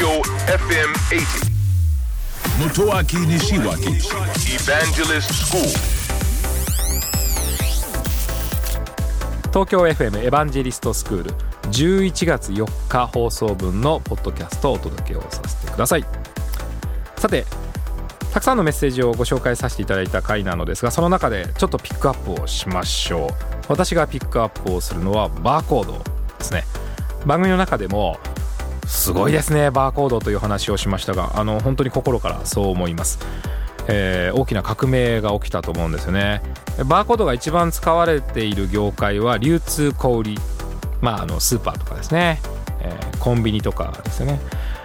Tokyo FM 80. Motoaki Nishiwaki Evangelist School. 東京 FM エヴァンジェリストスクール11月4日放送分のポッドキャストをお届けをさせてください。さてたくさんのメッセージをご紹介させていただいた回なのですがその中でちょっとピックアップをしましょう。私がピックアップをするのはバーコードですね。番組の中でもすごいですね。バーコードという話をしましたがあの本当に心からそう思います。えー大きな革命が起きたと思うんですよね。バーコードが一番使われている業界は流通小売まああのスーパーとかですね、えーコンビニとかですよね。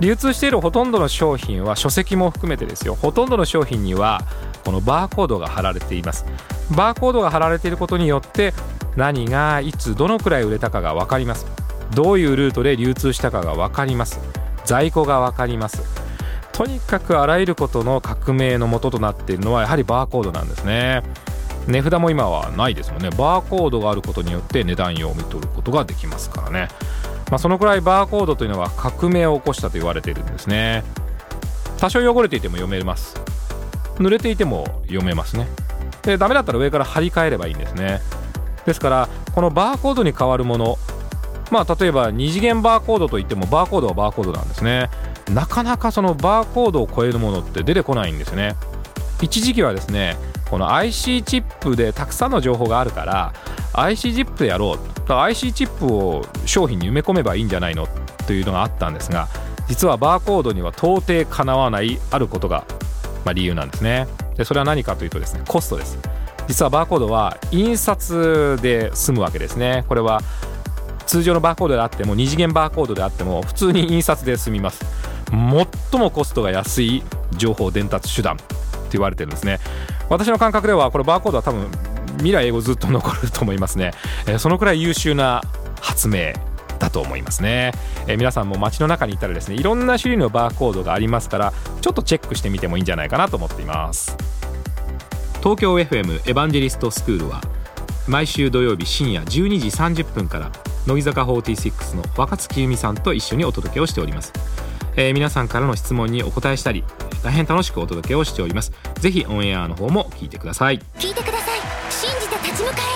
流通しているほとんどの商品は書籍も含めてですよ。ほとんどの商品にはこのバーコードが貼られています。バーコードが貼られていることによって何がいつどのくらい売れたかが分かります。どういうルートで流通したかが分かります。在庫が分かります。とにかくあらゆることの革命の元となっているのはやはりバーコードなんですね。値札も今はないですもんね。バーコードがあることによって値段を読み取ることができますからね、まあ、そのくらいバーコードというのは革命を起こしたと言われているんですね。多少汚れていても読めます。濡れていても読めますね。でダメだったら上から張り替えればいいんですね。ですからこのバーコードに変わるものまあ例えば二次元バーコードといってもバーコードはバーコードなんですね。なかなかそのバーコードを超えるものって出てこないんですね。一時期はですねこの IC チップでたくさんの情報があるから IC チップでやろうだから IC チップを商品に埋め込めばいいんじゃないのというのがあったんですが実はバーコードには到底かなわないあることが、まあ、理由なんですね。でそれは何かというとですねコストです。実はバーコードは印刷で済むわけですね。これは通常のバーコードであっても二次元バーコードであっても普通に印刷で済みます。最もコストが安い情報伝達手段って言われてるんですね。私の感覚ではこれバーコードは多分未来英語ずっと残ると思いますね、えそのくらい優秀な発明だと思いますね、えー皆さんも街の中にいたらですねいろんな種類のバーコードがありますからちょっとチェックしてみてもいいんじゃないかなと思っています。東京 FM エヴァンジェリストスクールは毎週土曜日深夜12時30分から乃木坂46の若月由美さんと一緒にお届けをしております、えー皆さんからの質問にお答えしたり大変楽しくお届けをしております。ぜひオンエアの方も聞いてください。聞いてください。信じて立ち向かえ。